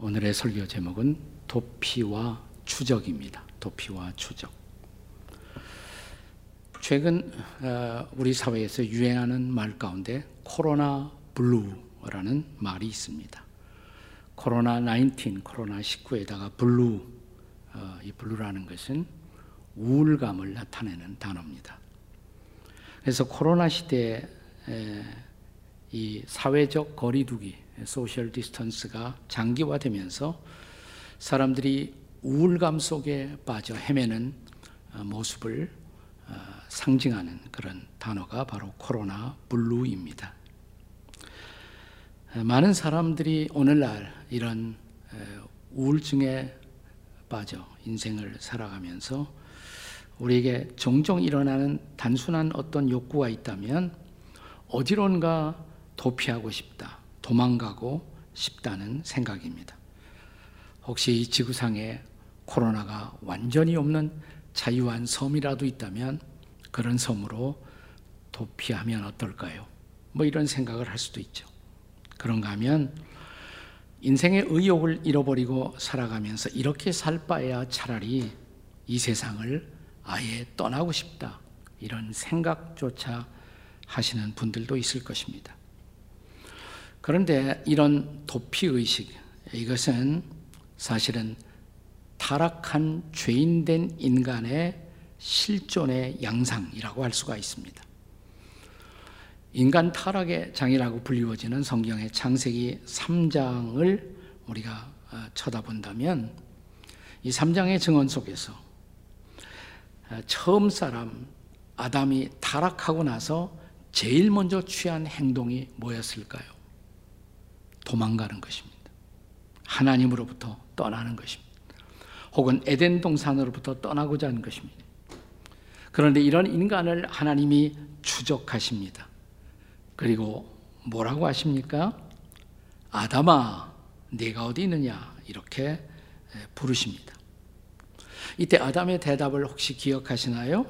오늘의 설교 제목은 도피와 추적입니다. 도피와 추적. 최근 어, 우리 사회에서 유행하는 말 가운데 코로나 블루라는 말이 있습니다. 코로나 19, 코로나 19에다가 blue, 어, 이 blue라는 것은 우울감을 나타내는 단어입니다. 그래서 코로나 시대에 이 사회적 거리두기, social distance가 장기화되면서 사람들이 우울감 속에 빠져 헤매는 어, 모습을 어, 상징하는 그런 단어가 바로 코로나 블루입니다. 어, 많은 사람들이 오늘날 이런 우울증에 빠져 인생을 살아가면서 우리에게 종종 일어나는 단순한 어떤 욕구가 있다면 어디론가 도피하고 싶다, 도망가고 싶다는 생각입니다. 혹시 이 지구상에 코로나가 완전히 없는 자유한 섬이라도 있다면 그런 섬으로 도피하면 어떨까요? 뭐 이런 생각을 할 수도 있죠. 그런가 하면 인생의 의욕을 잃어버리고 살아가면서 이렇게 살 바에야 차라리 이 세상을 아예 떠나고 싶다. 이런 생각조차 하시는 분들도 있을 것입니다. 그런데 이런 도피의식, 이것은 사실은 타락한 죄인된 인간의 실존의 양상이라고 할 수가 있습니다. 인간 타락의 장이라고 불리워지는 성경의 창세기 3장을 우리가 어, 쳐다본다면 이 3장의 증언 속에서 어, 처음 사람 아담이 타락하고 나서 제일 먼저 취한 행동이 뭐였을까요? 도망가는 것입니다. 하나님으로부터 떠나는 것입니다. 혹은 에덴 동산으로부터 떠나고자 하는 것입니다. 그런데 이런 인간을 하나님이 추적하십니다. 그리고 뭐라고 하십니까? 아담아, 네가 어디 있느냐? 이렇게 부르십니다. 이때 아담의 대답을 혹시 기억하시나요?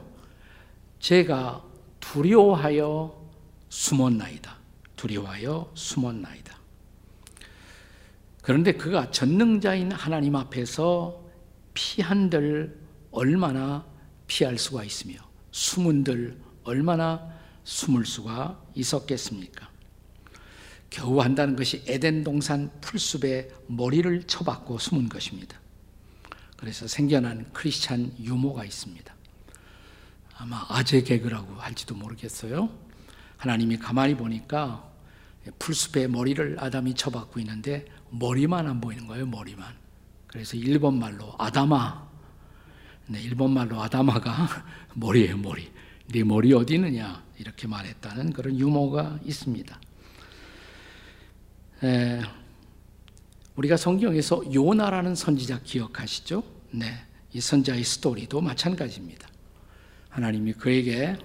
제가 두려워하여 숨었나이다. 두려워하여 숨었나이다. 그런데 그가 전능자인 하나님 앞에서 피한들 얼마나 피할 수가 있으며 숨은들 얼마나 숨을 수가 있었겠습니까? 겨우 한다는 것이 에덴 동산 풀숲에 머리를 쳐박고 숨은 것입니다. 그래서 생겨난 크리스찬 유모가 있습니다. 아마 아재 개그라고 할지도 모르겠어요. 하나님이 가만히 보니까 풀숲에 머리를 아담이 쳐박고 있는데 머리만 안 보이는 거예요, 머리만. 그래서 일본 말로 아다마. 네, 일본 말로 아다마가 머리예요, 머리. 네 머리 어디 있느냐 이렇게 말했다는 그런 유머가 있습니다. 에, 우리가 성경에서 요나라는 선지자 기억하시죠? 네, 이 선자의 스토리도 마찬가지입니다. 하나님이 그에게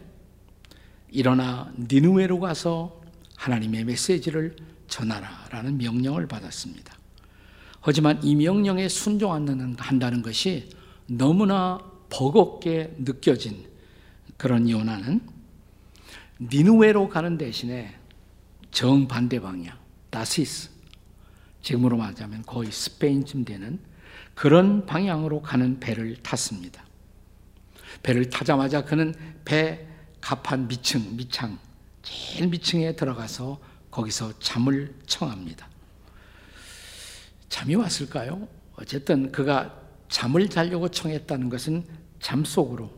일어나 니누웨로 가서 하나님의 메시지를 전하라라는 명령을 받았습니다. 하지만 이 명령에 순종한다는 것이 너무나 버겁게 느껴진 그런 요나는 니누웨로 가는 대신에 정반대 방향, 다시스, 지금으로 말하자면 거의 스페인쯤 되는 그런 방향으로 가는 배를 탔습니다. 배를 타자마자 그는 배 갑판 미층, 미창, 제일 미층에 들어가서 거기서 잠을 청합니다. 잠이 왔을까요? 어쨌든 그가 잠을 자려고 청했다는 것은 잠 속으로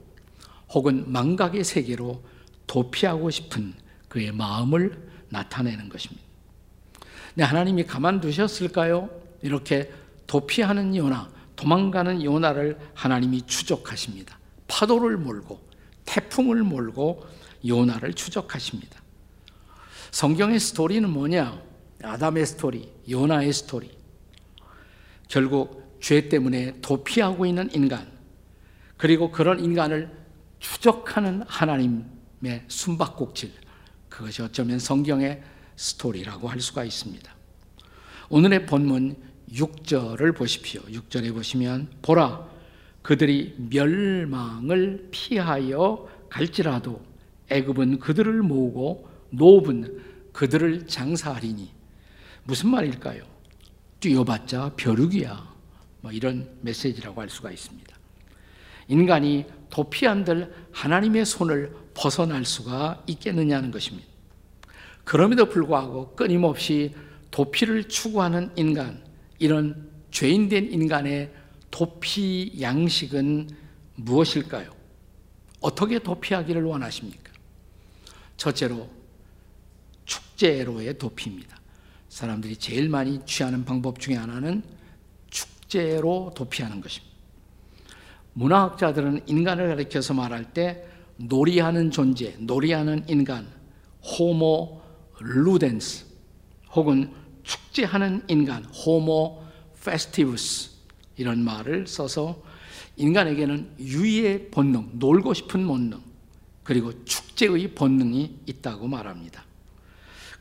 혹은 망각의 세계로 도피하고 싶은 그의 마음을 나타내는 것입니다. 근 하나님이 가만두셨을까요? 이렇게 도피하는 요나, 도망가는 요나를 하나님이 추적하십니다. 파도를 몰고 태풍을 몰고 요나를 추적하십니다. 성경의 스토리는 뭐냐? 아담의 스토리, 요나의 스토리. 결국 죄 때문에 도피하고 있는 인간, 그리고 그런 인간을 추적하는 하나님의 숨바꼭질. 그것이 어쩌면 성경의 스토리라고 할 수가 있습니다. 오늘의 본문 6절을 보십시오. 6절에 보시면 보라 그들이 멸망을 피하여 갈지라도 애굽은 그들을 모으고 노업은 그들을 장사하리니 무슨 말일까요? 뛰어봤자 벼룩이야. 뭐 이런 메시지라고 할 수가 있습니다. 인간이 도피한들 하나님의 손을 벗어날 수가 있겠느냐는 것입니다. 그럼에도 불구하고 끊임없이 도피를 추구하는 인간, 이런 죄인된 인간의 도피 양식은 무엇일까요? 어떻게 도피하기를 원하십니까? 첫째로 축제로의 도피입니다. 사람들이 제일 많이 취하는 방법 중에 하나는 축제로 도피하는 것입니다. 문화학자들은 인간을 가리켜서 말할 때 놀이하는 존재, 놀이하는 인간, 호모 루덴스 혹은 축제하는 인간, 호모 페스티브스 이런 말을 써서 인간에게는 유의의 본능, 놀고 싶은 본능, 그리고 축제의 본능이 있다고 말합니다.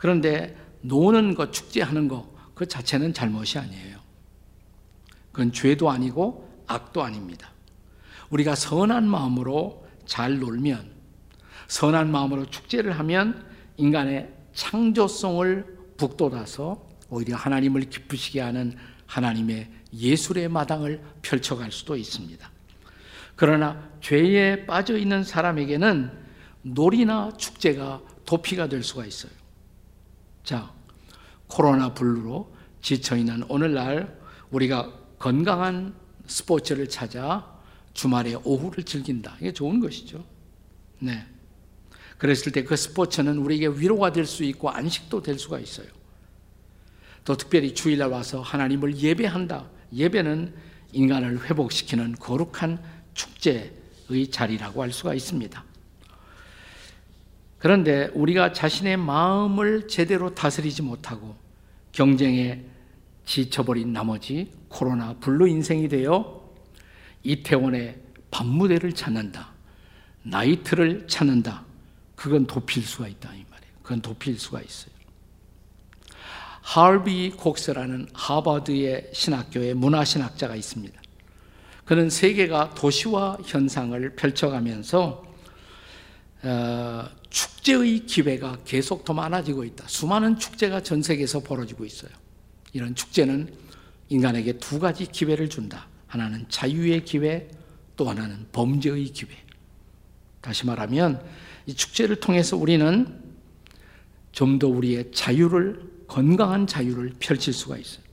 그런데 노는 것, 축제하는 것, 그 자체는 잘못이 아니에요. 그건 죄도 아니고 악도 아닙니다. 우리가 선한 마음으로 잘 놀면, 선한 마음으로 축제를 하면 인간의 창조성을 북돋아서 오히려 하나님을 기쁘시게 하는 하나님의 예술의 마당을 펼쳐갈 수도 있습니다. 그러나 죄에 빠져 있는 사람에게는 놀이나 축제가 도피가 될 수가 있어요. 자, 코로나 블루로 지쳐 있는 오늘날 우리가 건강한 스포츠를 찾아 주말에 오후를 즐긴다. 이게 좋은 것이죠. 네. 그랬을 때 그 스포츠는 우리에게 위로가 될 수 있고 안식도 될 수가 있어요. 또 특별히 주일날 와서 하나님을 예배한다. 예배는 인간을 회복시키는 거룩한 축제의 자리라고 할 수가 있습니다. 그런데 우리가 자신의 마음을 제대로 다스리지 못하고 경쟁에 지쳐버린 나머지 코로나 블루 인생이 되어 이태원의 밤무대를 찾는다. 나이트를 찾는다. 그건 도피일 수가 있다 이 말이에요. 그건 도피일 수가 있어요. 하비 콕스라는 하버드의 신학교의 문화신학자가 있습니다. 그는 세계가 도시화 현상을 펼쳐가면서 어, 축제의 기회가 계속 더 많아지고 있다. 수많은 축제가 전 세계에서 벌어지고 있어요. 이런 축제는 인간에게 두 가지 기회를 준다. 하나는 자유의 기회, 또 하나는 범죄의 기회. 다시 말하면 이 축제를 통해서 우리는 좀 더 우리의 자유를 건강한 자유를 펼칠 수가 있어요.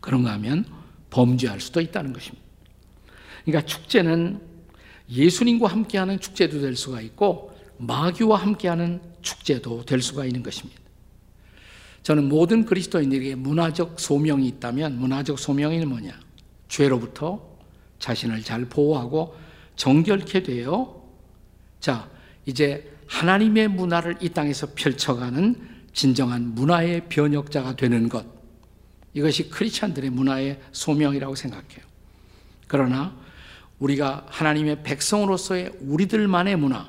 그런가 하면 범죄할 수도 있다는 것입니다. 그러니까 축제는 예수님과 함께하는 축제도 될 수가 있고 마귀와 함께하는 축제도 될 수가 있는 것입니다. 저는 모든 그리스도인에게 문화적 소명이 있다면 문화적 소명이 뭐냐? 죄로부터 자신을 잘 보호하고 정결케 되어 자, 이제 하나님의 문화를 이 땅에서 펼쳐가는 진정한 문화의 변혁자가 되는 것. 이것이 크리스천들의 문화의 소명이라고 생각해요. 그러나 우리가 하나님의 백성으로서의 우리들만의 문화,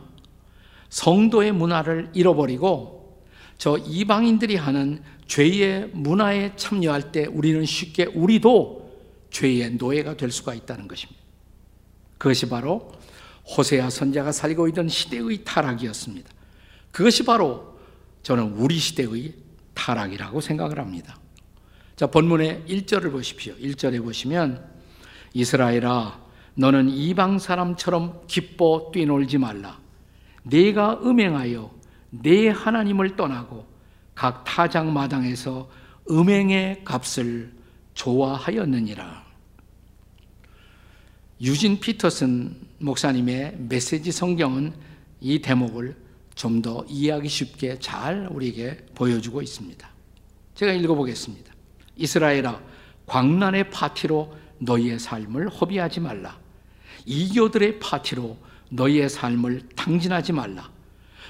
성도의 문화를 잃어버리고 저 이방인들이 하는 죄의 문화에 참여할 때 우리는 쉽게 우리도 죄의 노예가 될 수가 있다는 것입니다. 그것이 바로 호세아 선자가 살고 있던 시대의 타락이었습니다. 그것이 바로 저는 우리 시대의 타락이라고 생각을 합니다. 자, 본문의 1절을 보십시오. 1절에 보시면 이스라엘아 너는 이방 사람처럼 기뻐 뛰놀지 말라. 내가 음행하여 내 하나님을 떠나고 각 타작 마당에서 음행의 값을 좋아하였느니라. 유진 피터슨 목사님의 메시지 성경은 이 대목을 좀 더 이해하기 쉽게 잘 우리에게 보여주고 있습니다. 제가 읽어보겠습니다. 이스라엘아, 광란의 파티로 너희의 삶을 허비하지 말라. 이교들의 파티로 너희의 삶을 탕진하지 말라.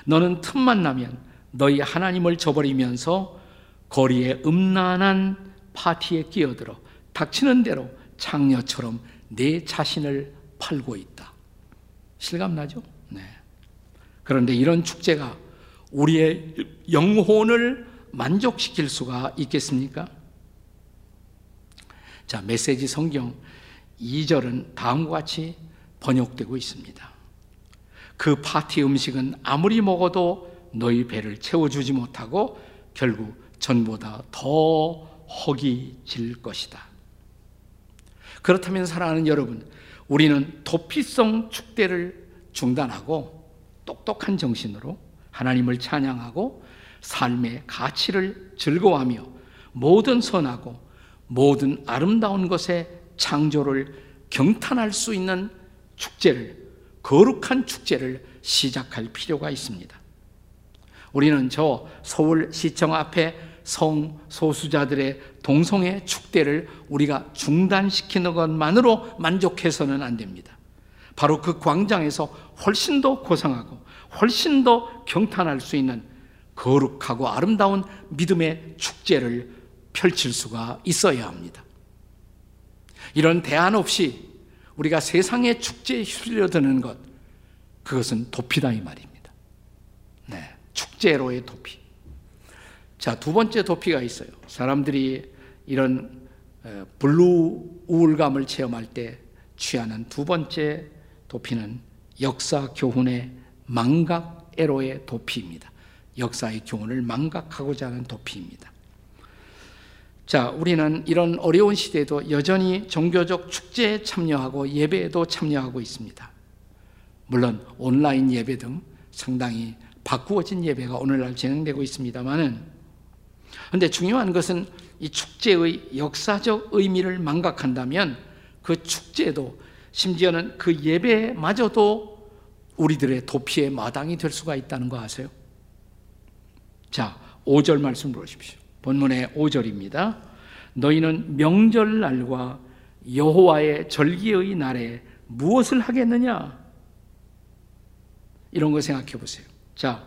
너는 틈만 나면 너희 하나님을 저버리면서 거리에 음란한 파티에 끼어들어 닥치는 대로 창녀처럼 내 자신을 팔고 있다. 실감나죠? 네. 그런데 이런 축제가 우리의 영혼을 만족시킬 수가 있겠습니까? 자, 메시지 성경 2절은 다음과 같이 번역되고 있습니다. 그 파티 음식은 아무리 먹어도 너희 배를 채워주지 못하고 결국 전보다 더 헉이 질 것이다. 그렇다면 사랑하는 여러분, 우리는 도피성 축대를 중단하고 똑똑한 정신으로 하나님을 찬양하고 삶의 가치를 즐거워하며 모든 선하고 모든 아름다운 것의 창조를 경탄할 수 있는 축제를 거룩한 축제를 시작할 필요가 있습니다. 우리는 저 서울시청 앞에 성소수자들의 동성애 축대를 우리가 중단시키는 것만으로 만족해서는 안 됩니다. 바로 그 광장에서 훨씬 더 고상하고 훨씬 더 경탄할 수 있는 거룩하고 아름다운 믿음의 축제를 펼칠 수가 있어야 합니다. 이런 대안 없이 우리가 세상의 축제에 휩쓸려드는 것, 그것은 도피다 이 말입니다. 네, 축제로의 도피. 자, 두 번째 도피가 있어요. 사람들이 이런 blue 우울감을 체험할 때 취하는 두 번째 도피는 역사 교훈의 망각 애로의 도피입니다. 역사의 교훈을 망각하고자 하는 도피입니다. 자, 우리는 이런 어려운 시대에도 여전히 종교적 축제에 참여하고 예배에도 참여하고 있습니다. 물론 온라인 예배 등 상당히 바꾸어진 예배가 오늘날 진행되고 있습니다만은 근데 중요한 것은 이 축제의 역사적 의미를 망각한다면 그 축제도 심지어는 그 예배마저도 우리들의 도피의 마당이 될 수가 있다는 거 아세요? 자, 5절 말씀 보십시오. 본문의 5절입니다. 너희는 명절날과 여호와의 절기의 날에 무엇을 하겠느냐? 이런 거 생각해 보세요. 자,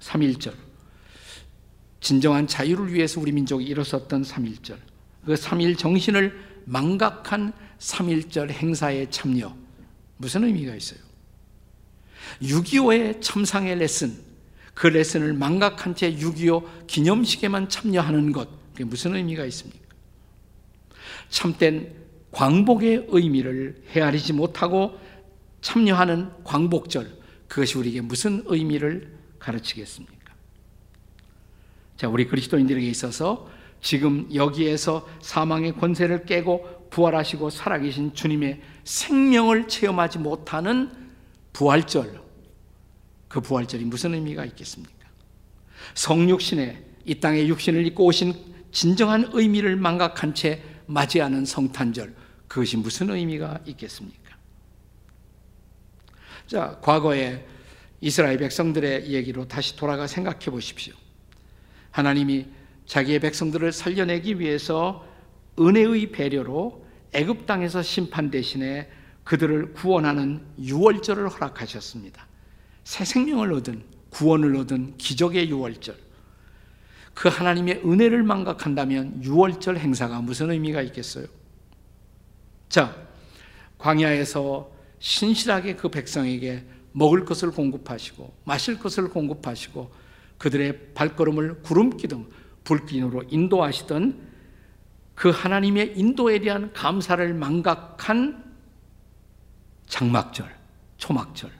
3일절. 진정한 자유를 위해서 우리 민족이 일어섰던 3일절. 그 3일 정신을 망각한 3일절 행사에 참여. 무슨 의미가 있어요? 6.25의 참상의 레슨, 그 레슨을 망각한 채 6.25 기념식에만 참여하는 것, 그게 무슨 의미가 있습니까? 참된 광복의 의미를 헤아리지 못하고 참여하는 광복절, 그것이 우리에게 무슨 의미를 가르치겠습니까? 자, 우리 그리스도인들에게 있어서 지금 여기에서 사망의 권세를 깨고 부활하시고 살아계신 주님의 생명을 체험하지 못하는 부활절, 그 부활절이 무슨 의미가 있겠습니까? 성육신에 이 땅에 육신을 입고 오신 진정한 의미를 망각한 채 맞이하는 성탄절, 그것이 무슨 의미가 있겠습니까? 자, 과거에 이스라엘 백성들의 얘기로 다시 돌아가 생각해 보십시오. 하나님이 자기의 백성들을 살려내기 위해서 은혜의 배려로 애굽 땅에서 심판 대신에 그들을 구원하는 유월절을 허락하셨습니다. 새 생명을 얻은 구원을 얻은 기적의 유월절. 그 하나님의 은혜를 망각한다면 유월절 행사가 무슨 의미가 있겠어요? 자, 광야에서 신실하게 그 백성에게 먹을 것을 공급하시고 마실 것을 공급하시고 그들의 발걸음을 구름기둥 불기둥으로 인도하시던 그 하나님의 인도에 대한 감사를 망각한 장막절, 초막절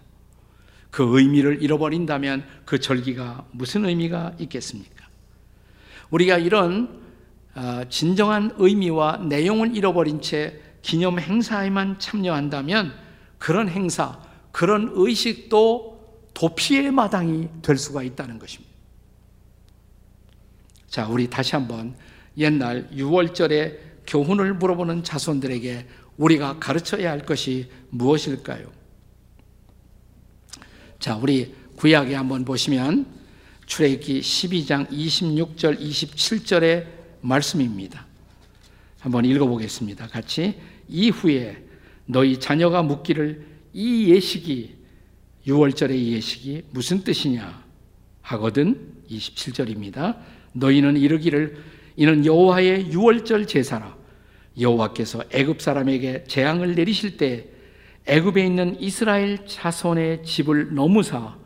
그 의미를 잃어버린다면 그 절기가 무슨 의미가 있겠습니까? 우리가 이런 아, 진정한 의미와 내용을 잃어버린 채 기념 행사에만 참여한다면 그런 행사, 그런 의식도 도피의 마당이 될 수가 있다는 것입니다. 자, 우리 다시 한번 옛날 6월절의 교훈을 물어보는 자손들에게 우리가 가르쳐야 할 것이 무엇일까요? 자, 우리 구약에 한번 보시면 출애굽기 12장 26절 27절의 말씀입니다. 한번 읽어보겠습니다. 같이 이후에 너희 자녀가 묻기를 이 예식이 6월절의 이 예식이 무슨 뜻이냐 하거든 27절입니다. 너희는 이르기를 이는 여호와의 6월절 제사라 여호와께서 애굽 사람에게 재앙을 내리실 때 애굽에 있는 이스라엘 자손의 집을 넘으사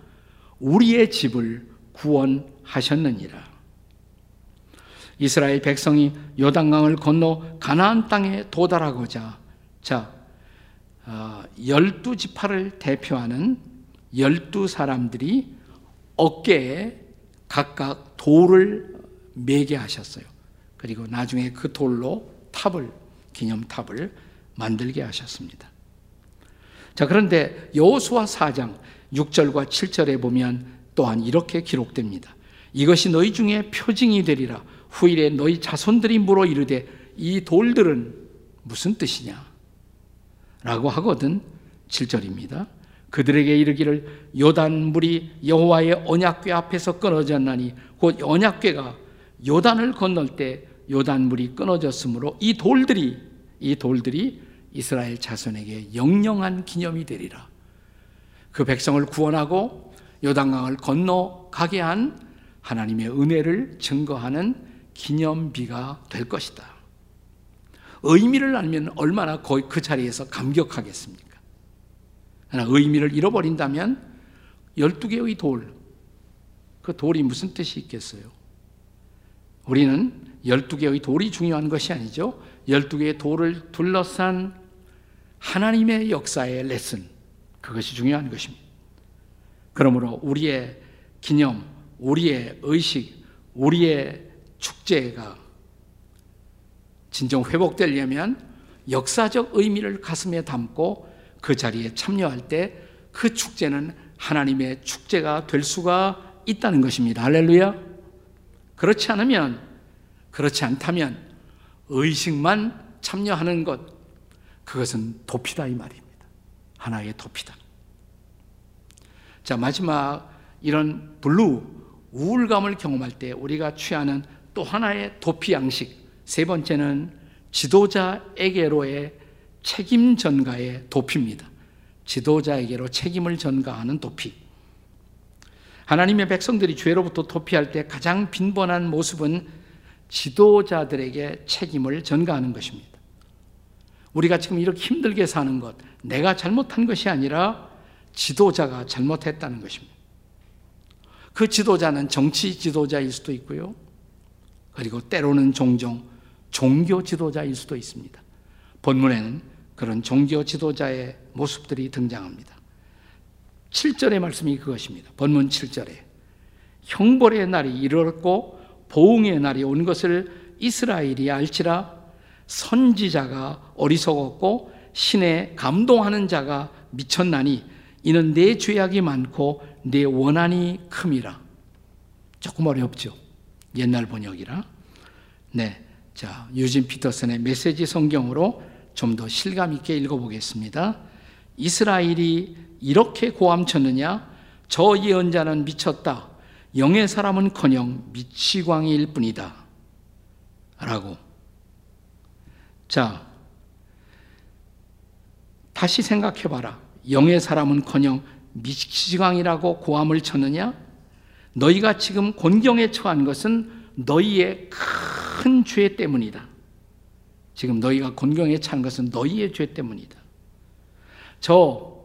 우리의 집을 구원하셨느니라. 이스라엘 백성이 요단강을 건너 가나안 땅에 도달하고자 자 어, 열두 지파를 대표하는 열두 사람들이 어깨에 각각 돌을 매게 하셨어요. 그리고 나중에 그 돌로 탑을 기념탑을 만들게 하셨습니다. 자, 그런데 여호수아 4장 6절과 7절에 보면 또한 이렇게 기록됩니다. 이것이 너희 중에 표징이 되리라. 후일에 너희 자손들이 물어 이르되 이 돌들은 무슨 뜻이냐? 라고 하거든 7절입니다. 그들에게 이르기를 요단 물이 여호와의 언약궤 앞에서 끊어졌나니 곧 언약궤가 요단을 건널 때 요단 물이 끊어졌으므로 이 돌들이 이 돌들이 이스라엘 자손에게 영영한 기념이 되리라. 그 백성을 구원하고 요단강을 건너가게 한 하나님의 은혜를 증거하는 기념비가 될 것이다. 의미를 알면 얼마나 거의 그 자리에서 감격하겠습니까? 그러나 의미를 잃어버린다면 12개의 돌, 그 돌이 무슨 뜻이 있겠어요? 우리는 12개의 돌이 중요한 것이 아니죠. 12개의 돌을 둘러싼 하나님의 역사의 레슨, 그것이 중요한 것입니다. 그러므로 우리의 기념, 우리의 의식, 우리의 축제가 진정 회복되려면 역사적 의미를 가슴에 담고 그 자리에 참여할 때 그 축제는 하나님의 축제가 될 수가 있다는 것입니다. 할렐루야. 그렇지 않으면, 그렇지 않다면 의식만 참여하는 것, 그것은 도피다 이 말입니다. 하나의 도피다. 자, 마지막 이런 blue, 우울감을 경험할 때 우리가 취하는 또 하나의 도피 양식, 세 번째는 지도자에게로의 책임 전가의 도피입니다. 지도자에게로 책임을 전가하는 도피. 하나님의 백성들이 죄로부터 도피할 때 가장 빈번한 모습은 지도자들에게 책임을 전가하는 것입니다. 우리가 지금 이렇게 힘들게 사는 것, 내가 잘못한 것이 아니라 지도자가 잘못했다는 것입니다. 그 지도자는 정치 지도자일 수도 있고요. 그리고 때로는 종종 종교 지도자일 수도 있습니다. 본문에는 그런 종교 지도자의 모습들이 등장합니다. 7절의 말씀이 그것입니다. 본문 7절에 형벌의 날이 이르렀고 보응의 날이 온 것을 이스라엘이 알지라 선지자가 어리석었고 신에 감동하는 자가 미쳤나니 이는 내 죄악이 많고 내 원한이 큼이라. 조금 어렵죠. 옛날 번역이라. 네. 자, 유진 피터슨의 메시지 성경으로 좀 더 실감 있게 읽어 보겠습니다. 이스라엘이 이렇게 고함쳤느냐? 저 예언자는 미쳤다. 영의 사람은커녕 미치광이일 뿐이다. 라고. 자, 다시 생각해봐라. 영의 사람은커녕 미치광이라고 고함을 쳤느냐? 너희가 지금 곤경에 처한 것은 너희의 큰 죄 때문이다. 지금 너희가 곤경에 찬 것은 너희의 죄 때문이다. 저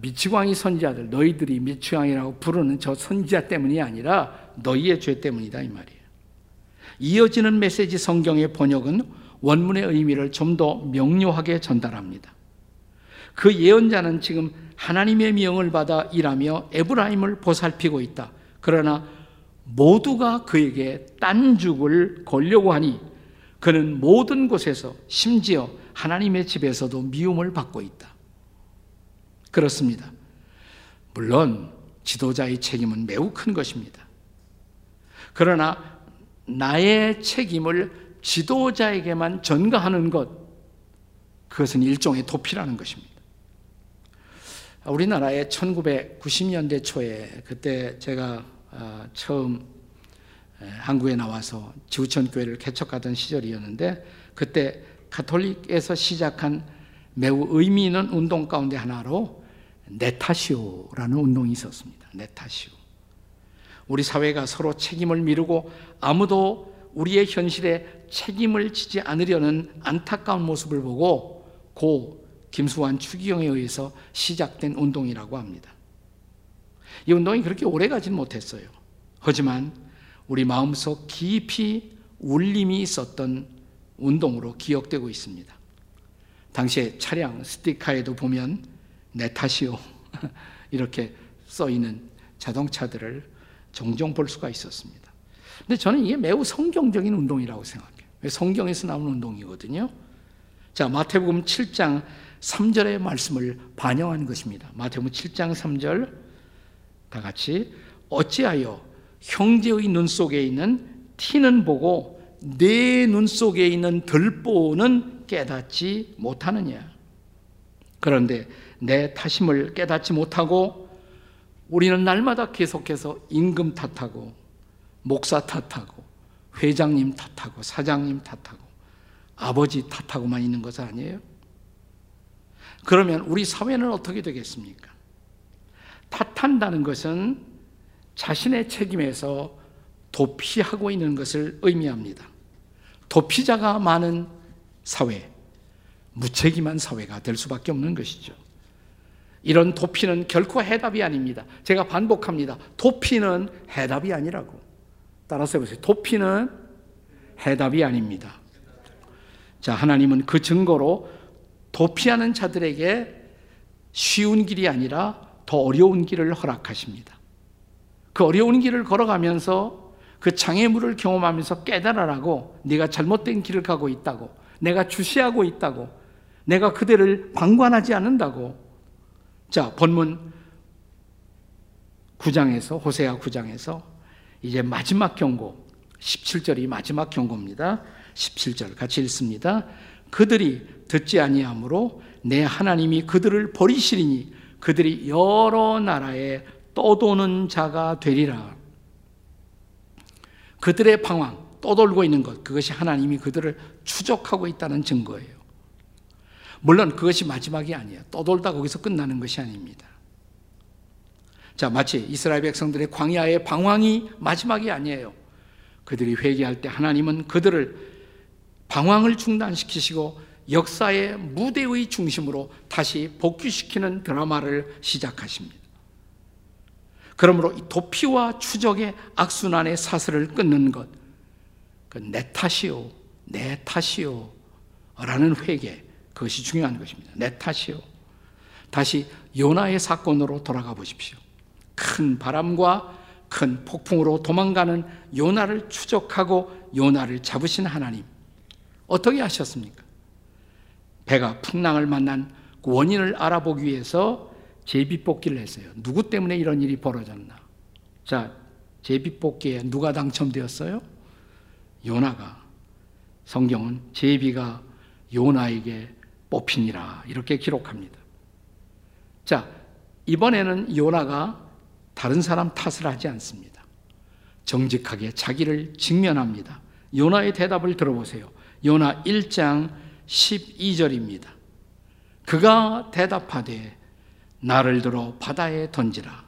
미치광이 선지자들, 너희들이 미치광이라고 부르는 저 선지자 때문이 아니라 너희의 죄 때문이다 이 말이에요. 이어지는 메시지 성경의 번역은 원문의 의미를 좀 더 명료하게 전달합니다. 그 예언자는 지금 하나님의 명을 받아 일하며 에브라임을 보살피고 있다. 그러나 모두가 그에게 딴죽을 걸려고 하니 그는 모든 곳에서 심지어 하나님의 집에서도 미움을 받고 있다. 그렇습니다. 물론 지도자의 책임은 매우 큰 것입니다. 그러나 나의 책임을 지도자에게만 전가하는 것, 그것은 일종의 도피라는 것입니다. 우리나라에 1990년대 초에 그때 제가 어, 처음 한국에 나와서 지구촌 교회를 개척하던 시절이었는데 그때 가톨릭에서 시작한 매우 의미 있는 운동 가운데 하나로 네타시오라는 운동이 있었습니다. 네타시오. 우리 사회가 서로 책임을 미루고 아무도 우리의 현실에 책임을 지지 않으려는 안타까운 모습을 보고 고 김수환 추기경에 의해서 시작된 운동이라고 합니다. 이 운동이 그렇게 오래 가진 못했어요. 하지만 우리 마음속 깊이 울림이 있었던 운동으로 기억되고 있습니다. 당시에 차량 스티커에도 보면 내 탓이요. 이렇게 써 있는 자동차들을 종종 볼 수가 있었습니다. 근데 저는 이게 매우 성경적인 운동이라고 생각해요. 성경에서 나오는 운동이거든요. 자, 마태복음 7장 3절의 말씀을 반영한 것입니다. 마태복음 7장 3절 다 같이 어찌하여 형제의 눈 속에 있는 티는 보고 내 눈 속에 있는 들보는 깨닫지 못하느냐. 그런데 내 타심을 깨닫지 못하고 우리는 날마다 계속해서 임금 탓하고 목사 탓하고 회장님 탓하고 사장님 탓하고 아버지 탓하고만 있는 것 아니에요? 그러면 우리 사회는 어떻게 되겠습니까? 탓한다는 것은 자신의 책임에서 도피하고 있는 것을 의미합니다. 도피자가 많은 사회, 무책임한 사회가 될 수밖에 없는 것이죠. 이런 도피는 결코 해답이 아닙니다. 제가 반복합니다. 도피는 해답이 아니라고. 따라서 해보세요. 도피는 해답이 아닙니다. 자, 하나님은 그 증거로 도피하는 자들에게 쉬운 길이 아니라 더 어려운 길을 허락하십니다. 그 어려운 길을 걸어가면서 그 장애물을 경험하면서 깨달아라고 네가 잘못된 길을 가고 있다고 내가 주시하고 있다고 내가 그대를 방관하지 않는다고 자 본문 9장에서 호세아 9장에서 이제 마지막 경고 17절이 마지막 경고입니다 17절 같이 읽습니다 그들이 듣지 아니하므로 내 하나님이 그들을 버리시리니 그들이 여러 나라에 떠도는 자가 되리라. 그들의 방황, 떠돌고 있는 것, 그것이 하나님이 그들을 추적하고 있다는 증거예요. 물론 그것이 마지막이 아니에요. 떠돌다 거기서 끝나는 것이 아닙니다. 자, 마치 이스라엘 백성들의 광야의 방황이 마지막이 아니에요. 그들이 회개할 때 하나님은 그들을 방황을 중단시키시고 역사의 무대의 중심으로 다시 복귀시키는 드라마를 시작하십니다. 그러므로 이 도피와 추적의 악순환의 사슬을 끊는 것, 그내 탓이요, 내 탓이요, 라는 회개, 그것이 중요한 것입니다. 내 탓이요. 다시 요나의 사건으로 돌아가 보십시오. 큰 바람과 큰 폭풍으로 도망가는 요나를 추적하고 요나를 잡으신 하나님. 어떻게 하셨습니까? 배가 풍랑을 만난 그 원인을 알아보기 위해서 제비뽑기를 했어요. 누구 때문에 이런 일이 벌어졌나? 자, 제비뽑기에 누가 당첨되었어요? 요나가. 성경은 제비가 요나에게 뽑히니라 이렇게 기록합니다. 자, 이번에는 요나가 다른 사람 탓을 하지 않습니다. 정직하게 자기를 직면합니다. 요나의 대답을 들어보세요. 요나 1장 12절입니다. 그가 대답하되 나를 들어 바다에 던지라.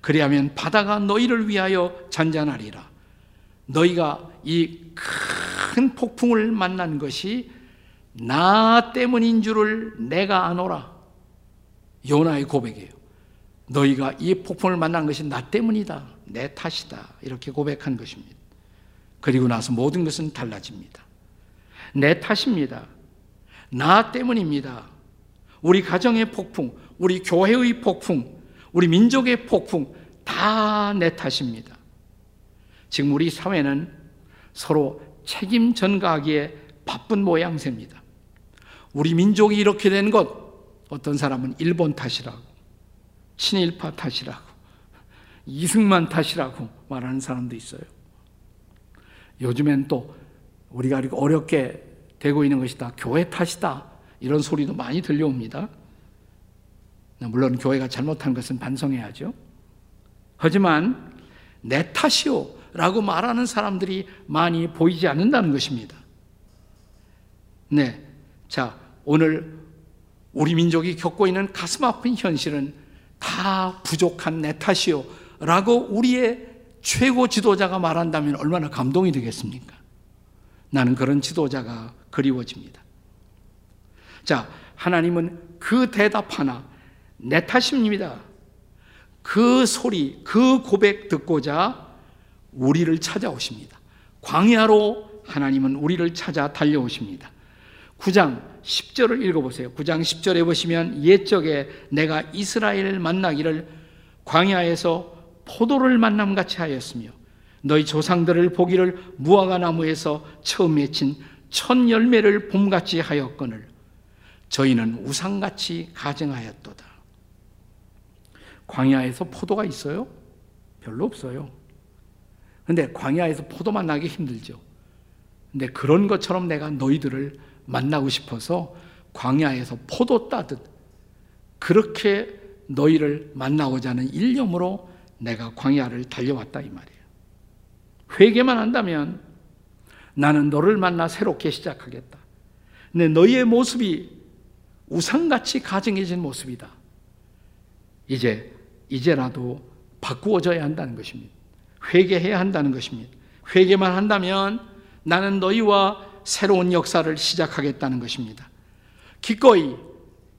그리하면 바다가 너희를 위하여 잔잔하리라. 너희가 이 큰 폭풍을 만난 것이 나 때문인 줄을 내가 아노라. 요나의 고백이에요. 너희가 이 폭풍을 만난 것이 나 때문이다. 내 탓이다. 이렇게 고백한 것입니다. 그리고 나서 모든 것은 달라집니다. 내 탓입니다. 나 때문입니다. 우리 가정의 폭풍, 우리 교회의 폭풍, 우리 민족의 폭풍 다 내 탓입니다. 지금 우리 사회는 서로 책임 전가하기에 바쁜 모양새입니다. 우리 민족이 이렇게 된 것, 어떤 사람은 일본 탓이라고, 친일파 탓이라고, 이승만 탓이라고 말하는 사람도 있어요. 요즘엔 또 우리가 이렇게 어렵게 되고 있는 것이 다 교회 탓이다. 이런 소리도 많이 들려옵니다. 물론 교회가 잘못한 것은 반성해야죠. 하지만 내 탓이요. 라고 말하는 사람들이 많이 보이지 않는다는 것입니다. 네. 자, 오늘 우리 민족이 겪고 있는 가슴 아픈 현실은 다 부족한 내 탓이요. 라고 우리의 최고 지도자가 말한다면 얼마나 감동이 되겠습니까? 나는 그런 지도자가 그리워집니다. 자, 하나님은 그 대답 하나, 내 탓입니다. 그 소리, 그 고백 듣고자 우리를 찾아오십니다. 광야로 하나님은 우리를 찾아 달려오십니다. 9장 10절을 읽어보세요. 9장 10절에 보시면 옛적에 내가 이스라엘을 만나기를 광야에서 포도를 만남 같이 하였으며 너희 조상들을 보기를 무화과 나무에서 처음 맺힌 첫 열매를 봄같이 하였거늘 저희는 우상같이 가정하였도다. 광야에서 포도가 있어요? 별로 없어요. 근데 광야에서 포도만 나기 힘들죠. 근데 그런 것처럼 내가 너희들을 만나고 싶어서 광야에서 포도 따듯 그렇게 너희를 만나고자 하는 일념으로 내가 광야를 달려왔다 이 말이에요. 회개만 한다면 나는 너를 만나 새롭게 시작하겠다. 근데 너희의 모습이 우상같이 가증해진 모습이다. 이제 이제라도 바꾸어져야 한다는 것입니다. 회개해야 한다는 것입니다. 회개만 한다면 나는 너희와 새로운 역사를 시작하겠다는 것입니다. 기꺼이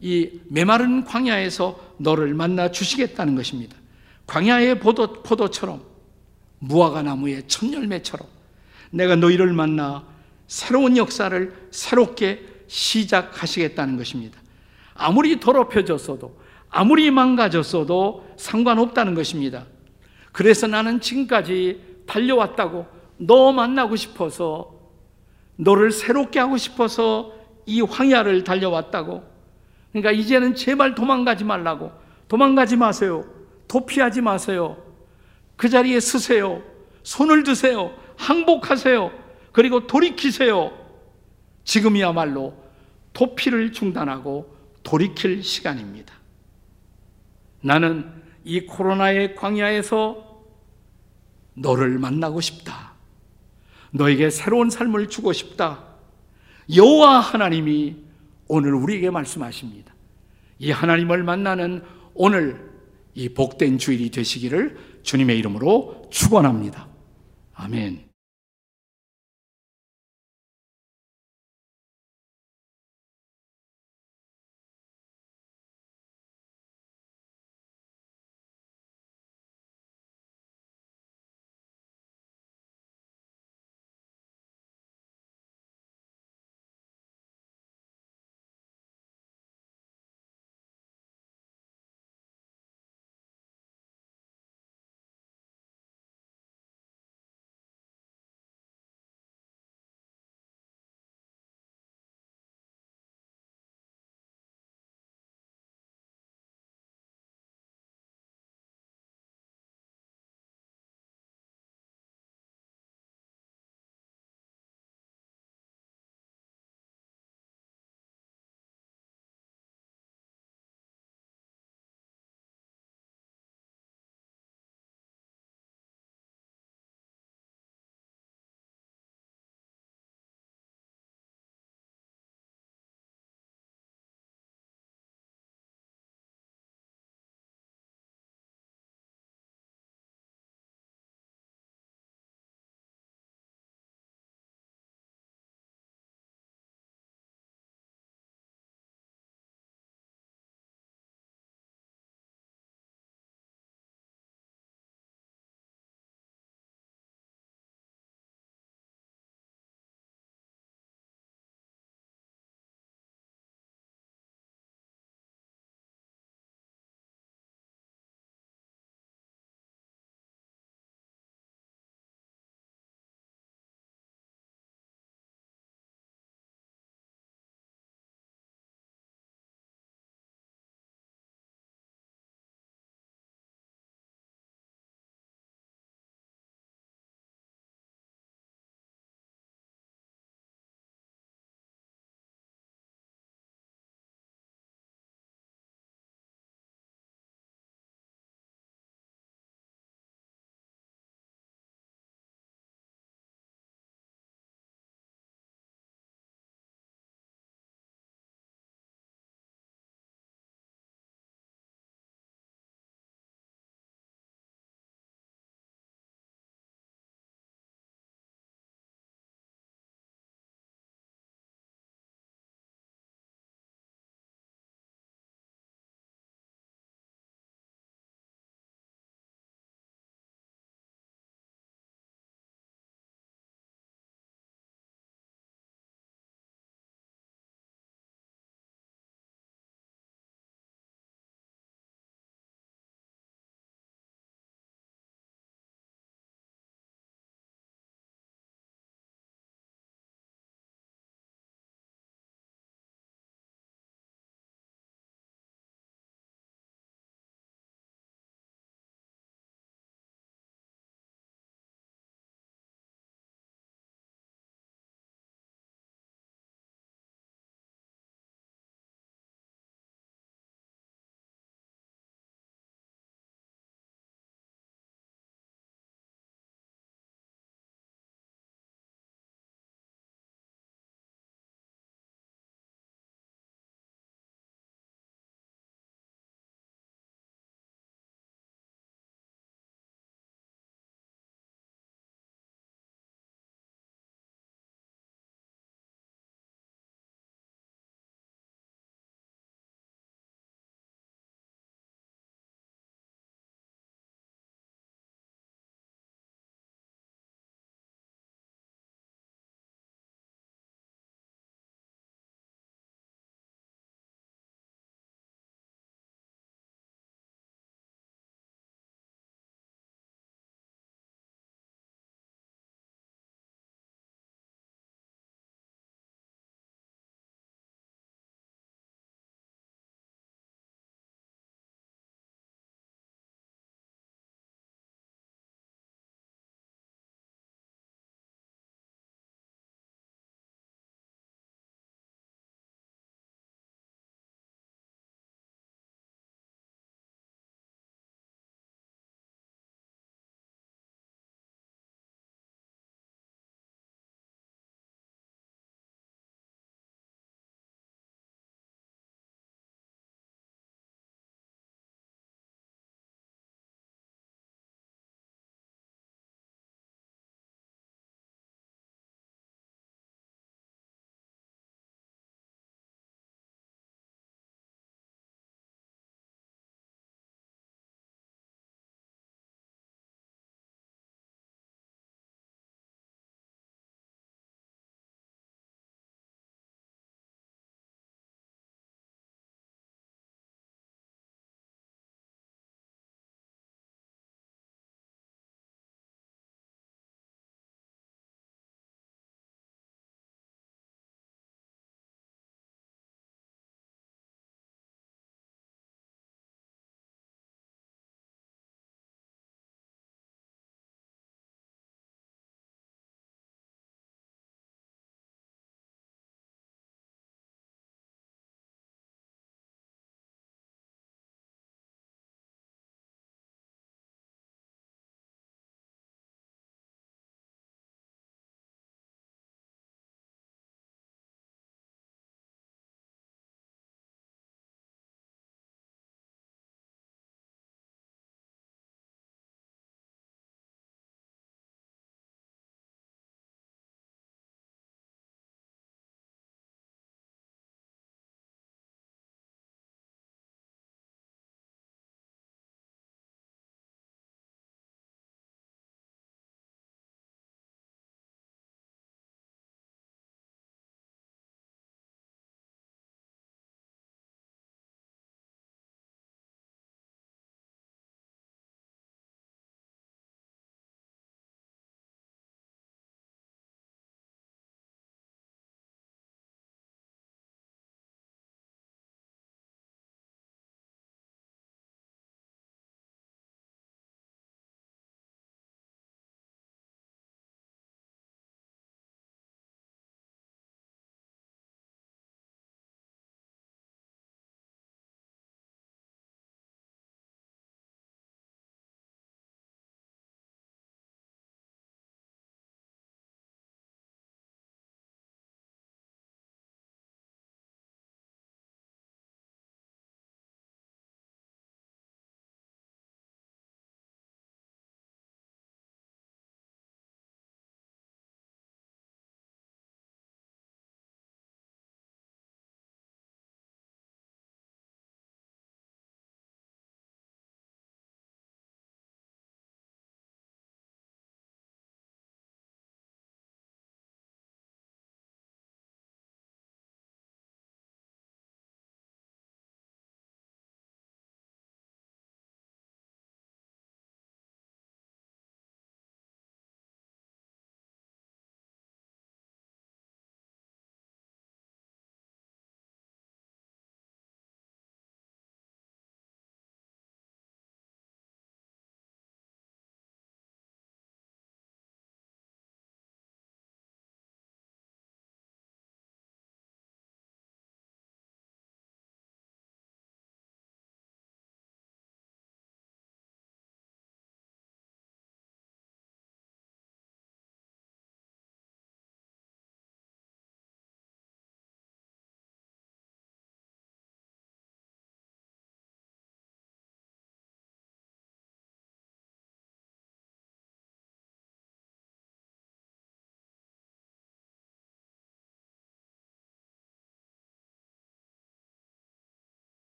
이 메마른 광야에서 너를 만나 주시겠다는 것입니다. 광야의 포도, 포도처럼 무화과 나무의 첫 열매처럼 내가 너희를 만나 새로운 역사를 새롭게 시작하시겠다는 것입니다. 아무리 더럽혀졌어도 아무리 망가졌어도 상관없다는 것입니다. 그래서 나는 지금까지 달려왔다고 너 만나고 싶어서 너를 새롭게 하고 싶어서 이 황야를 달려왔다고 그러니까 이제는 제발 도망가지 말라고 도망가지 마세요. 도피하지 마세요. 그 자리에 서세요. 손을 드세요. 항복하세요. 그리고 돌이키세요. 지금이야말로 도피를 중단하고 돌이킬 시간입니다. 나는 이 코로나의 광야에서 너를 만나고 싶다. 너에게 새로운 삶을 주고 싶다. 여호와 하나님이 오늘 우리에게 말씀하십니다. 이 하나님을 만나는 오늘 이 복된 주일이 되시기를 주님의 이름으로 축원합니다. 아멘.